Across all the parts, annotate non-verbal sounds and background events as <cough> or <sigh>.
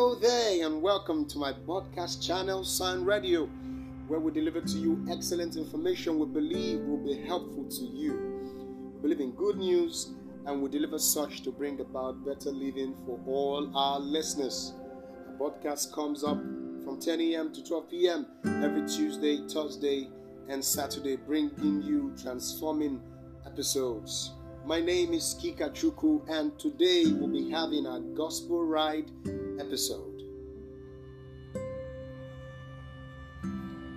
Hello there, and welcome to my podcast channel, Sign Radio, where we deliver to you excellent information we believe will be helpful to you. We believe in good news, and we deliver such to bring about better living for all our listeners. The podcast comes up from 10 a.m. to 12 p.m. every Tuesday, Thursday, and Saturday, bringing you transforming episodes. My name is Kika Chuku, and today we'll be having a gospel ride episode.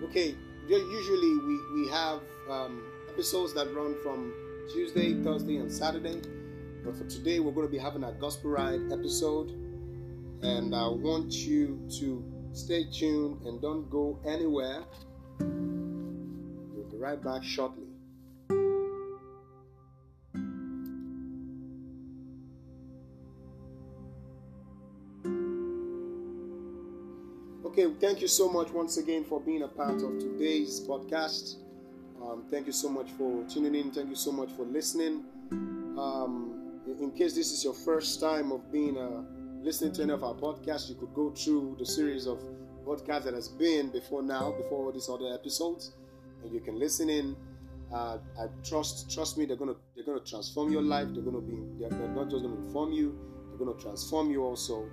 Okay, usually we, we have um, episodes that run from Tuesday, Thursday, and Saturday. But for today, we're going to be having a gospel ride episode. And I want you to stay tuned and don't go anywhere. We'll be right back shortly. Thank you so much once again for being a part of today's podcast. Um, thank you so much for tuning in. Thank you so much for listening. Um, in case this is your first time of being uh, listening to any of our podcasts, you could go through the series of podcasts that has been before now, before all these other episodes, and you can listen in. Uh, I trust, trust me, they're gonna they're gonna transform your life. They're gonna be they're, they're not just gonna inform you, they're gonna transform you also,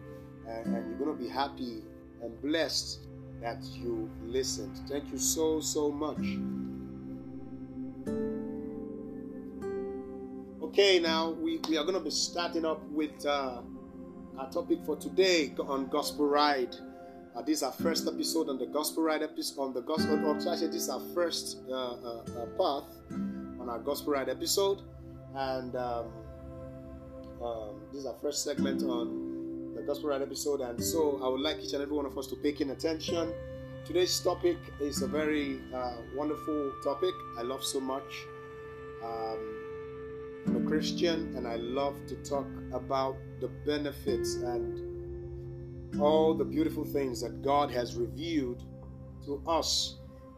and, and you're gonna be happy and blessed that you listened. Thank you so, so much. Okay, now we, we are going to be starting up with uh, our topic for today on Gospel Ride. Uh, this is our first episode on the Gospel Ride episode on the Gospel. Or actually, this is our first uh, uh, uh path on our Gospel Ride episode, and um, um, this is our first segment on the Gospel Ride episode. And so I would like each and every one of us to pay keen attention. Today's topic is a very uh, wonderful topic I love so much. Um, I'm a Christian and I love to talk about the benefits and all the beautiful things that God has revealed to us.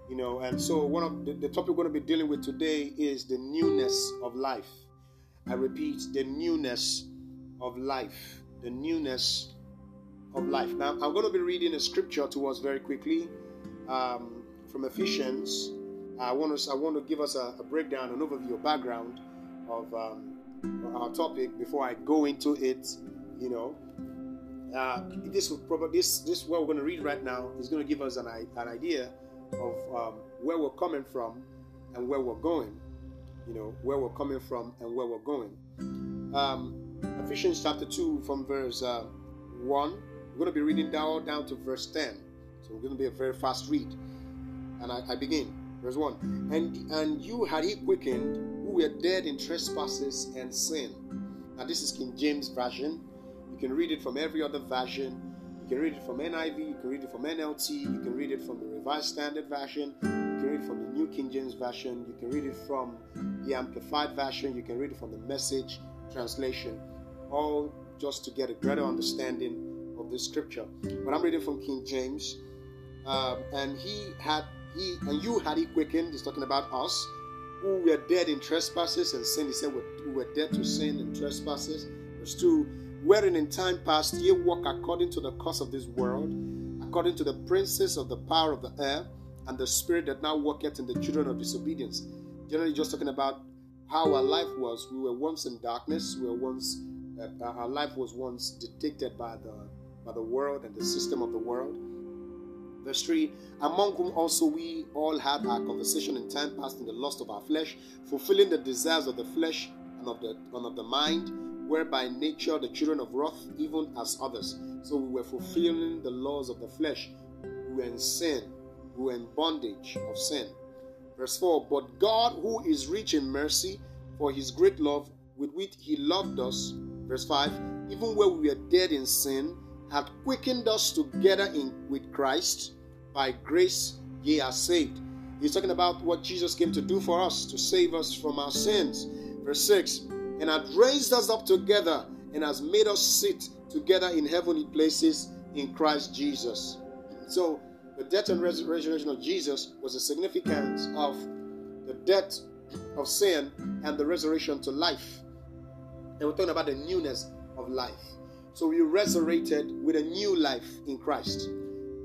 You know, and so one of the, the topic we're going to be dealing with today is the newness of life. I repeat, the newness of life the newness of life. Now, I'm going to be reading a scripture to us very quickly um, from Ephesians. I want to I want to give us a, a breakdown, an overview, a background of um, our topic before I go into it. You know, uh, this probably this this what we're going to read right now is going to give us an, an idea of um, where we're coming from and where we're going. You know, where we're coming from and where we're going. Um, Ephesians chapter 2 from verse uh, 1. We're going to be reading down, down to verse 10. So we're going to be a very fast read. And I, I begin. Verse 1. And, and you had he quickened who were dead in trespasses and sin. Now this is King James Version. You can read it from every other version. You can read it from NIV, you can read it from NLT, you can read it from the Revised Standard Version, you can read it from the New King James Version, you can read it from the Amplified Version, you can read it from the Message Translation all just to get a greater understanding of the scripture. But I'm reading from King James, um, and he had he and you had he quickened. He's talking about us who were dead in trespasses and sin. He said we were dead to sin and trespasses. Verse two, wherein in time past ye walk according to the course of this world, according to the princes of the power of the air, and the spirit that now worketh in the children of disobedience. Generally, just talking about how our life was. We were once in darkness. We were once that uh, our life was once dictated by the by the world and the system of the world. Verse 3 Among whom also we all had our conversation in time past in the lust of our flesh, fulfilling the desires of the flesh and of the, and of the mind, whereby nature the children of wrath, even as others. So we were fulfilling the laws of the flesh. We were in sin, we were in bondage of sin. Verse 4 But God, who is rich in mercy, for his great love with which he loved us, Verse 5 Even where we were dead in sin, hath quickened us together in with Christ. By grace ye are saved. He's talking about what Jesus came to do for us, to save us from our sins. Verse 6 And hath raised us up together and has made us sit together in heavenly places in Christ Jesus. So, the death and resurrection of Jesus was a significance of the death of sin and the resurrection to life. And we're talking about the newness of life. So we resurrected with a new life in Christ.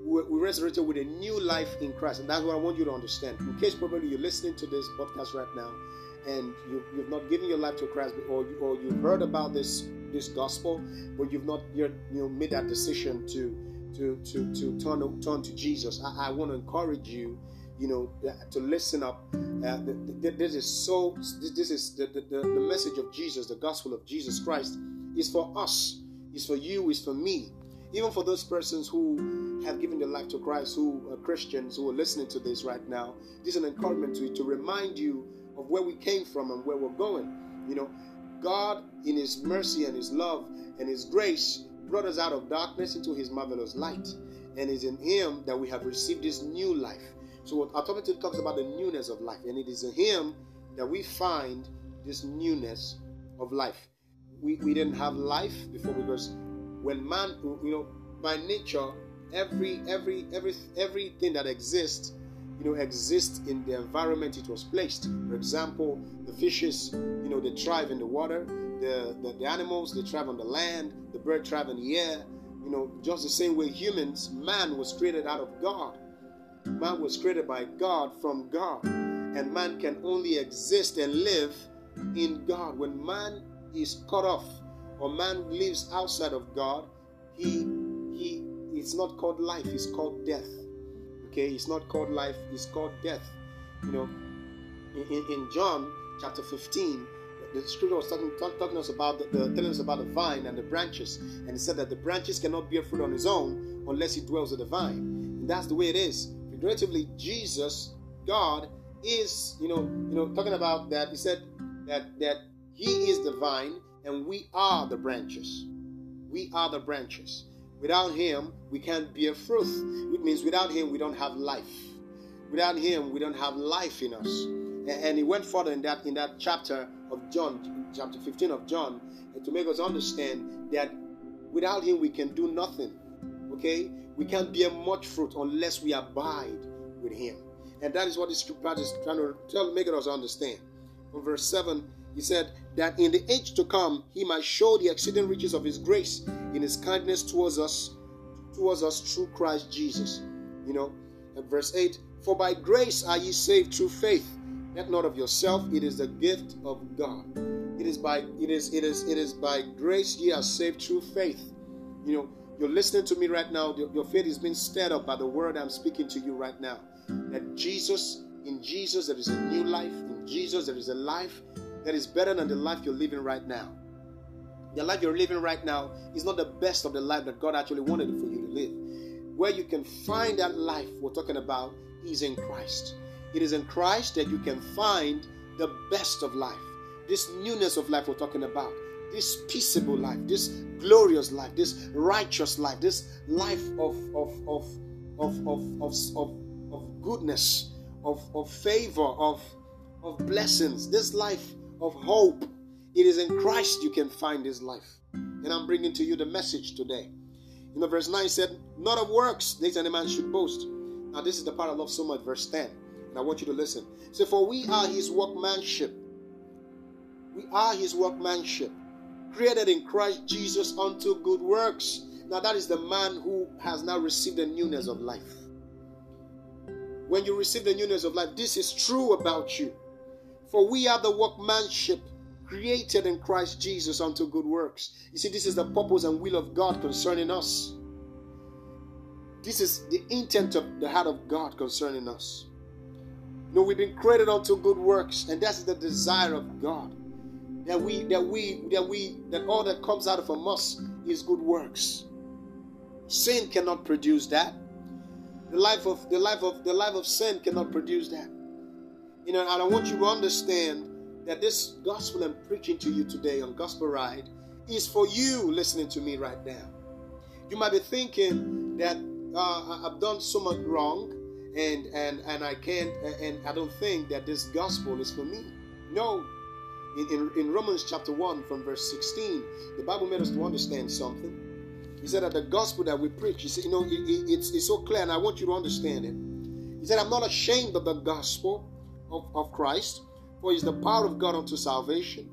We resurrected with a new life in Christ. And that's what I want you to understand. In case probably you're listening to this podcast right now and you, have not given your life to Christ or, or you've heard about this this gospel, but you've not yet you know made that decision to to to to turn turn to Jesus. I, I want to encourage you you know, to listen up. Uh, this is so. This is the, the, the message of Jesus, the gospel of Jesus Christ, is for us, is for you, is for me, even for those persons who have given their life to Christ, who are Christians, who are listening to this right now. This is an encouragement to you to remind you of where we came from and where we're going. You know, God, in His mercy and His love and His grace, brought us out of darkness into His marvelous light, and it's in Him that we have received this new life. So what topic talks about the newness of life, and it is in Him that we find this newness of life. We, we didn't have life before because when man, you know, by nature, every every every everything that exists, you know, exists in the environment it was placed. For example, the fishes, you know, they thrive in the water. The, the, the animals they thrive on the land. The bird thrive in the air. You know, just the same way humans, man was created out of God. Man was created by God from God, and man can only exist and live in God. When man is cut off or man lives outside of God, he he it's not called life, it's called death. Okay, it's not called life, it's called death. You know, in, in John chapter 15, the scripture was talking, talk, talking us about the, the, telling us about the vine and the branches, and it said that the branches cannot bear fruit on his own unless he dwells with the vine. And that's the way it is figuratively, Jesus, God, is, you know, you know, talking about that, he said that that he is the vine and we are the branches. We are the branches. Without him, we can't bear fruit. Which means without him, we don't have life. Without him, we don't have life in us. And he went further in that in that chapter of John, chapter 15 of John, uh, to make us understand that without him we can do nothing. Okay? We can't bear much fruit unless we abide with Him. And that is what this scripture is trying to tell, make us understand. From verse 7, he said, That in the age to come he might show the exceeding riches of his grace in his kindness towards us, towards us through Christ Jesus. You know, and verse 8, For by grace are ye saved through faith, that not of yourself, it is the gift of God. It is by it is it is it is by grace ye are saved through faith. You know, you're listening to me right now. Your faith is being stirred up by the word I'm speaking to you right now. That Jesus, in Jesus, there is a new life. In Jesus, there is a life that is better than the life you're living right now. The life you're living right now is not the best of the life that God actually wanted for you to live. Where you can find that life we're talking about is in Christ. It is in Christ that you can find the best of life, this newness of life we're talking about this peaceable life, this glorious life, this righteous life, this life of of of of of of, of, of goodness, of, of favor, of of blessings, this life of hope. It is in Christ you can find this life. And I'm bringing to you the message today. In the verse 9 said, Not of works, that any man should boast. Now, this is the part I love so much, verse 10. And I want you to listen. Say, For we are his workmanship. We are his workmanship created in Christ Jesus unto good works. Now, that is the man who has now received the newness of life. When you receive the newness of life, this is true about you. For we are the workmanship created in Christ Jesus unto good works. You see, this is the purpose and will of God concerning us. This is the intent of the heart of God concerning us. You know, we've been created unto good works, and that's the desire of God that we that we that we that all that comes out from us is good works. Sin cannot produce that. The life of the life of the life of sin cannot produce that. You know, and I want you to understand that this gospel I'm preaching to you today on Gospel Ride is for you listening to me right now. You might be thinking that uh, I've done so much wrong, and and and I can't, and I don't think that this gospel is for me. No, in, in, Romans chapter 1 from verse 16, the Bible made us to understand something. He said that the gospel that we preach, he said, you know, it, it, it's, it's so clear, and I want you to understand it. He said, I'm not ashamed of the gospel of, of Christ, for it's the power of God unto salvation.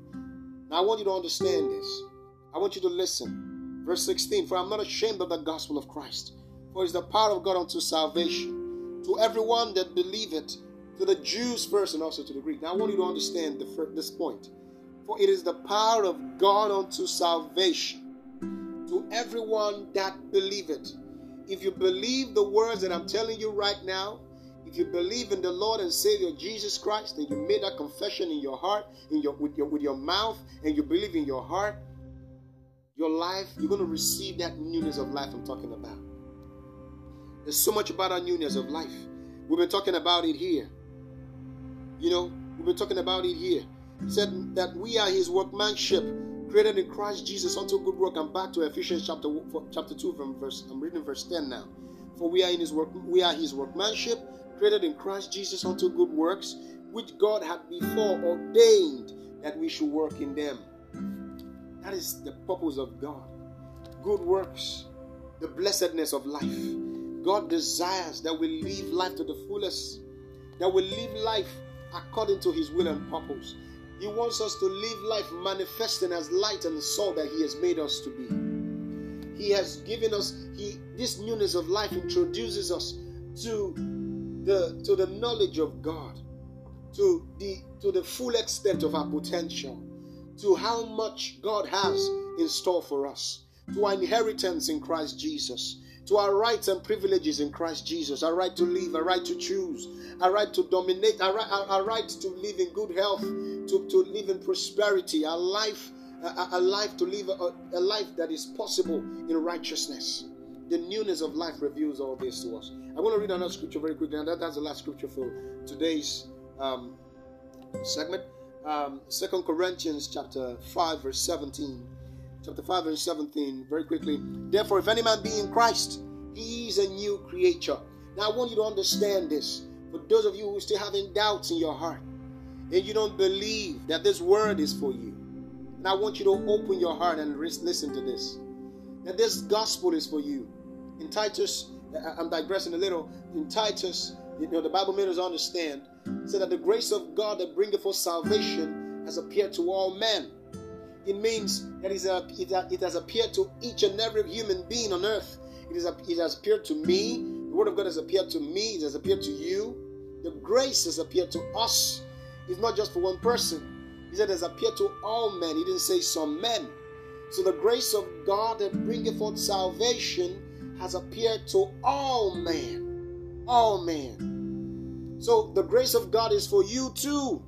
Now, I want you to understand this. I want you to listen. Verse 16 For I'm not ashamed of the gospel of Christ, for it is the power of God unto salvation to everyone that believeth, to the Jews first and also to the Greek. Now I want you to understand the, this point. For it is the power of God unto salvation to everyone that believeth. If you believe the words that I'm telling you right now, if you believe in the Lord and Savior Jesus Christ, and you made that confession in your heart, in your with your with your mouth, and you believe in your heart, your life, you're going to receive that newness of life I'm talking about. There's so much about our newness of life. We've been talking about it here. You know, we've been talking about it here. He said that we are his workmanship, created in Christ Jesus unto good work. I'm back to Ephesians chapter chapter 2 from verse I'm reading verse 10 now. For we are in his work we are his workmanship, created in Christ Jesus unto good works, which God had before ordained that we should work in them. That is the purpose of God. Good works, the blessedness of life. God desires that we live life to the fullest, that we live life according to His will and purpose. He wants us to live life manifesting as light and salt that He has made us to be. He has given us He this newness of life introduces us to the to the knowledge of God, to the to the full extent of our potential to how much God has in store for us, to our inheritance in Christ Jesus, to our rights and privileges in Christ Jesus, our right to live, our right to choose, our right to dominate, our, our, our right to live in good health, to, to live in prosperity, our life, a, a life to live a, a life that is possible in righteousness. The newness of life reveals all this to us. I want to read another scripture very quickly, and that, that's the last scripture for today's um, segment um, 2 Corinthians chapter 5, verse 17. Chapter 5, verse 17, very quickly. Therefore, if any man be in Christ, he is a new creature. Now, I want you to understand this. For those of you who still having doubts in your heart, and you don't believe that this word is for you, and I want you to open your heart and listen to this. That this gospel is for you. In Titus, I'm digressing a little. In Titus, you know, the Bible made us understand so that the grace of God that bringeth forth salvation has appeared to all men. It means that it has appeared to each and every human being on earth. It, is, it has appeared to me. The Word of God has appeared to me. It has appeared to you. The grace has appeared to us. It's not just for one person. He said it has appeared to all men. He didn't say some men. So the grace of God that bringeth forth salvation has appeared to all men. All men. So the grace of God is for you too.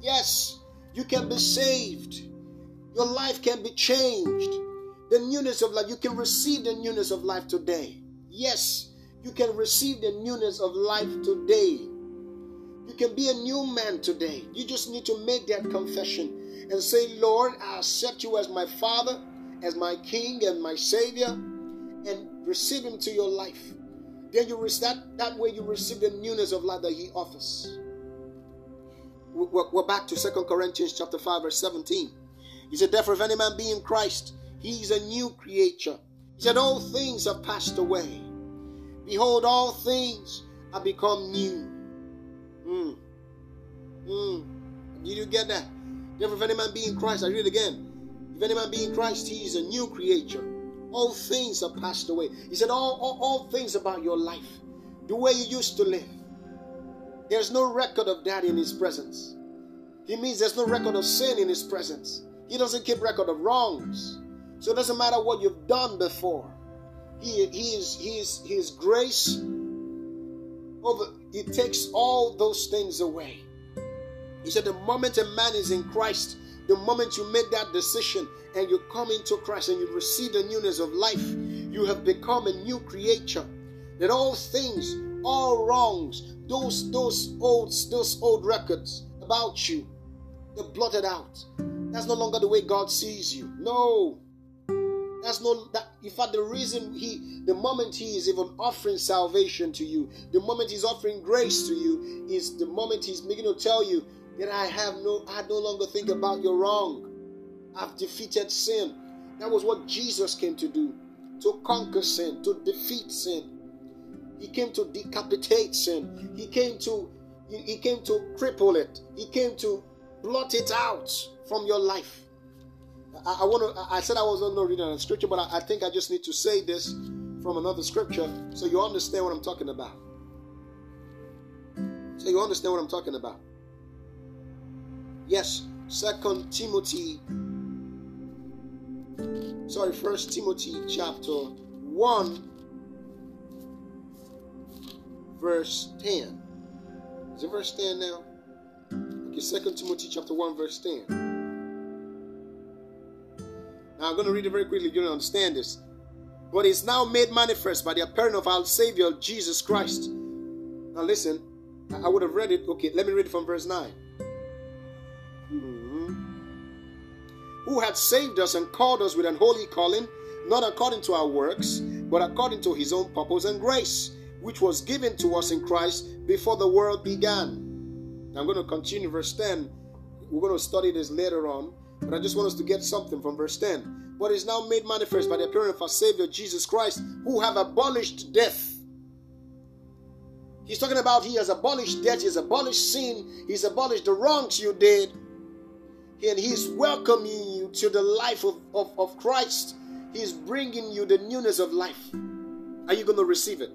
Yes, you can be saved. Your life can be changed. The newness of life, you can receive the newness of life today. Yes, you can receive the newness of life today. You can be a new man today. You just need to make that confession and say, Lord, I accept you as my Father, as my King, and my Savior, and receive Him to your life. Then you that that way you receive the newness of life that He offers. We're, we're back to Second Corinthians chapter 5, verse 17. He said, Therefore, if any man be in Christ, he is a new creature. He said, All things have passed away. Behold, all things have become new. Mm. Mm. Did you get that? Therefore, if any man be in Christ, I read it again. If any man be in Christ, he is a new creature all things are passed away. He said, all, all, all things about your life, the way you used to live. There's no record of that in His presence. He means there's no record of sin in His presence. He doesn't keep record of wrongs. So it doesn't matter what you've done before. He, he is His His grace over it takes all those things away. He said the moment a man is in Christ, the moment you make that decision and you come into Christ and you receive the newness of life, you have become a new creature. That all things, all wrongs, those those old those old records about you, they're blotted out. That's no longer the way God sees you. No. That's not that in fact the reason he the moment he is even offering salvation to you, the moment he's offering grace to you, is the moment he's making to tell you that I have no, I no longer think about your wrong. I've defeated sin. That was what Jesus came to do to conquer sin, to defeat sin. He came to decapitate sin. He came to he came to cripple it. He came to blot it out from your life. I, I want to. I said I was going to read another scripture, but I, I think I just need to say this from another scripture so you understand what I'm talking about. So you understand what I'm talking about. Yes, Second Timothy. Sorry, First Timothy chapter one, verse ten. Is it verse ten now? Okay, Second Timothy chapter one, verse ten. I'm going to read it very quickly. You're going to understand this. But it's now made manifest by the appearing of our Savior Jesus Christ. Now listen, I would have read it. Okay, let me read it from verse 9. Hmm. who had saved us and called us with an holy calling, not according to our works, but according to his own purpose and grace, which was given to us in Christ before the world began. I'm going to continue verse 10. We're going to study this later on, but I just want us to get something from verse 10. But is now made manifest by the appearing of our Savior Jesus Christ, who have abolished death. He's talking about he has abolished death, he has abolished sin, he's abolished the wrongs you did, and He's welcoming you to the life of, of, of Christ. He's bringing you the newness of life. Are you going to receive it?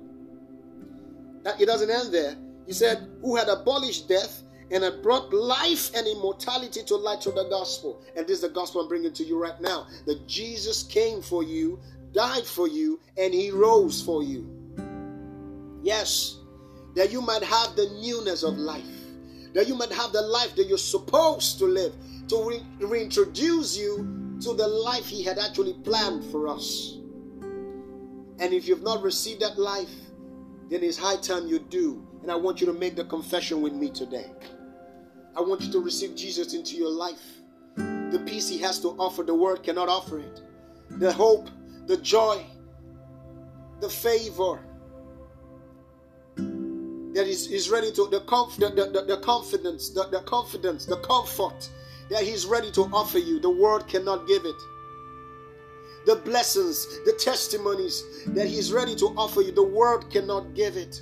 That it doesn't end there. He said, Who had abolished death and had brought life and immortality to light through the gospel. And this is the gospel I'm bringing to you right now. That Jesus came for you, died for you, and he rose for you. Yes, that you might have the newness of life, that you might have the life that you're supposed to live, to re- reintroduce you to the life He had actually planned for us. And if you've not received that life, then it's high time you do. And I want you to make the confession with me today. I want you to receive Jesus into your life. The peace He has to offer, the world cannot offer it. The hope, the joy, the favor that is, is ready to, the, comf- the, the, the confidence, the, the confidence, the comfort that He's ready to offer you. The world cannot give it. The blessings, the testimonies that He's ready to offer you, the world cannot give it.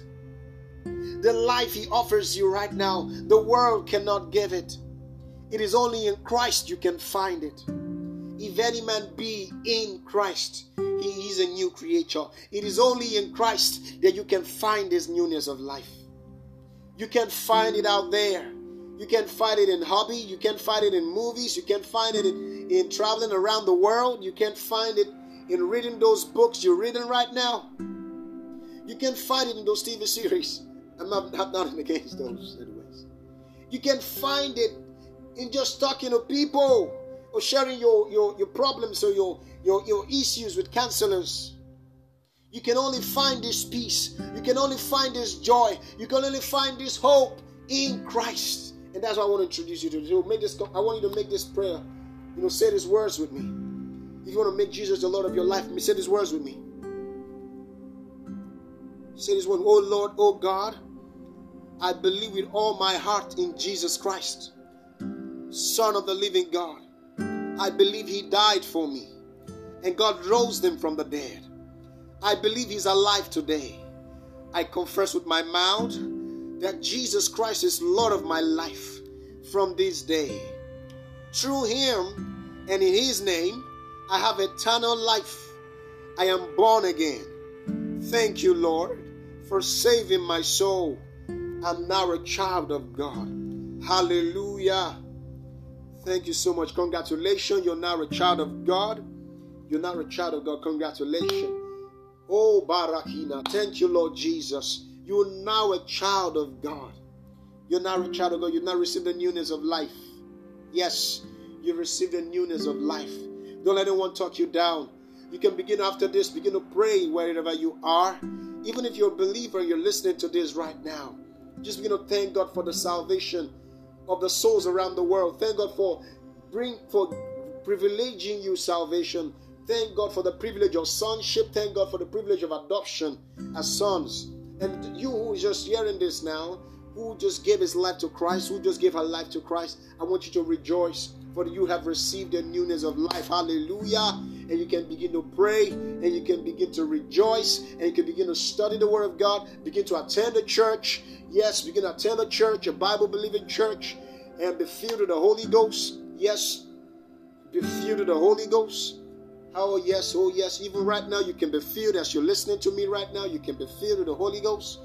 The life He offers you right now, the world cannot give it. It is only in Christ you can find it. If any man be in Christ, he is a new creature. It is only in Christ that you can find this newness of life. You can find it out there. You can find it in hobby. You can find it in movies. You can find it in, in traveling around the world. You can find it in reading those books you're reading right now. You can find it in those TV series. I'm not, I'm not <laughs> against those, anyways. You can find it in just talking to people or sharing your, your, your problems or your, your, your issues with counselors. You can only find this peace. You can only find this joy. You can only find this hope in Christ. And that's what I want to introduce you to. So make this, I want you to make this prayer. You know, say these words with me. If you want to make Jesus the Lord of your life, say these words with me. Say this one, Oh Lord, oh God, I believe with all my heart in Jesus Christ, Son of the living God. I believe He died for me, and God rose Him from the dead. I believe He's alive today. I confess with my mouth that Jesus Christ is Lord of my life from this day. Through him and in his name, I have eternal life. I am born again. Thank you, Lord, for saving my soul. I'm now a child of God. Hallelujah. Thank you so much. Congratulations. You're now a child of God. You're now a child of God. Congratulations. Oh, Barakina. Thank you, Lord Jesus. You're now a child of God. You're now a child of God. You've now received the newness of life. Yes, you've received the newness of life. Don't let anyone talk you down. You can begin after this, begin to pray wherever you are. Even if you're a believer, you're listening to this right now. Just begin to thank God for the salvation of the souls around the world. Thank God for bring for privileging you salvation. Thank God for the privilege of sonship. Thank God for the privilege of adoption as sons. And you who is just hearing this now, who just gave his life to Christ, who just gave her life to Christ, I want you to rejoice, for you have received the newness of life. Hallelujah. And you can begin to pray, and you can begin to rejoice, and you can begin to study the Word of God, begin to attend the church. Yes, begin to attend the church, a Bible believing church, and be filled with the Holy Ghost. Yes, be filled with the Holy Ghost. Oh, yes, oh, yes. Even right now, you can be filled as you're listening to me right now. You can be filled with the Holy Ghost.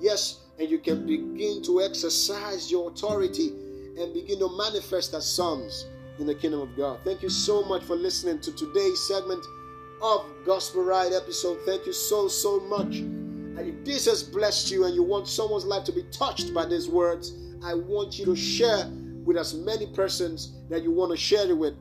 Yes, and you can begin to exercise your authority and begin to manifest as sons in the kingdom of God. Thank you so much for listening to today's segment of Gospel Ride episode. Thank you so, so much. And if this has blessed you and you want someone's life to be touched by these words, I want you to share with as many persons that you want to share it with.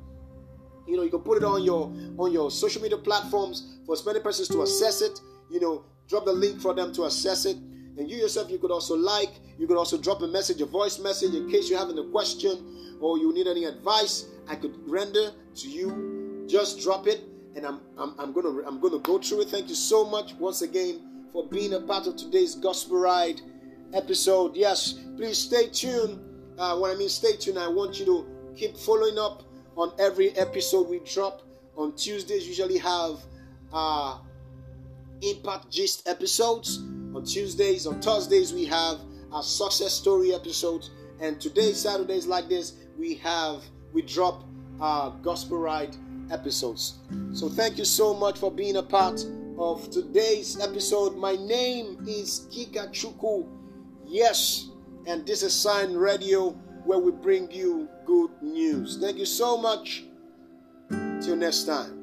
You know, you can put it on your on your social media platforms for as many persons to access it. You know, drop the link for them to access it. And you yourself, you could also like, you could also drop a message, a voice message in case you have any question or you need any advice. I could render to you. Just drop it, and I'm I'm, I'm gonna I'm gonna go through it. Thank you so much once again for being a part of today's gospel ride episode. Yes, please stay tuned. Uh, when I mean stay tuned, I want you to keep following up on every episode we drop on Tuesdays. Usually have uh, impact gist episodes on Tuesdays. On Thursdays we have our success story episodes, and today Saturdays like this we have we drop our gospel ride episodes. So thank you so much for being a part of today's episode. My name is Kika Chuku. Yes, and this is Sign Radio where we bring you good news. Thank you so much. Till next time.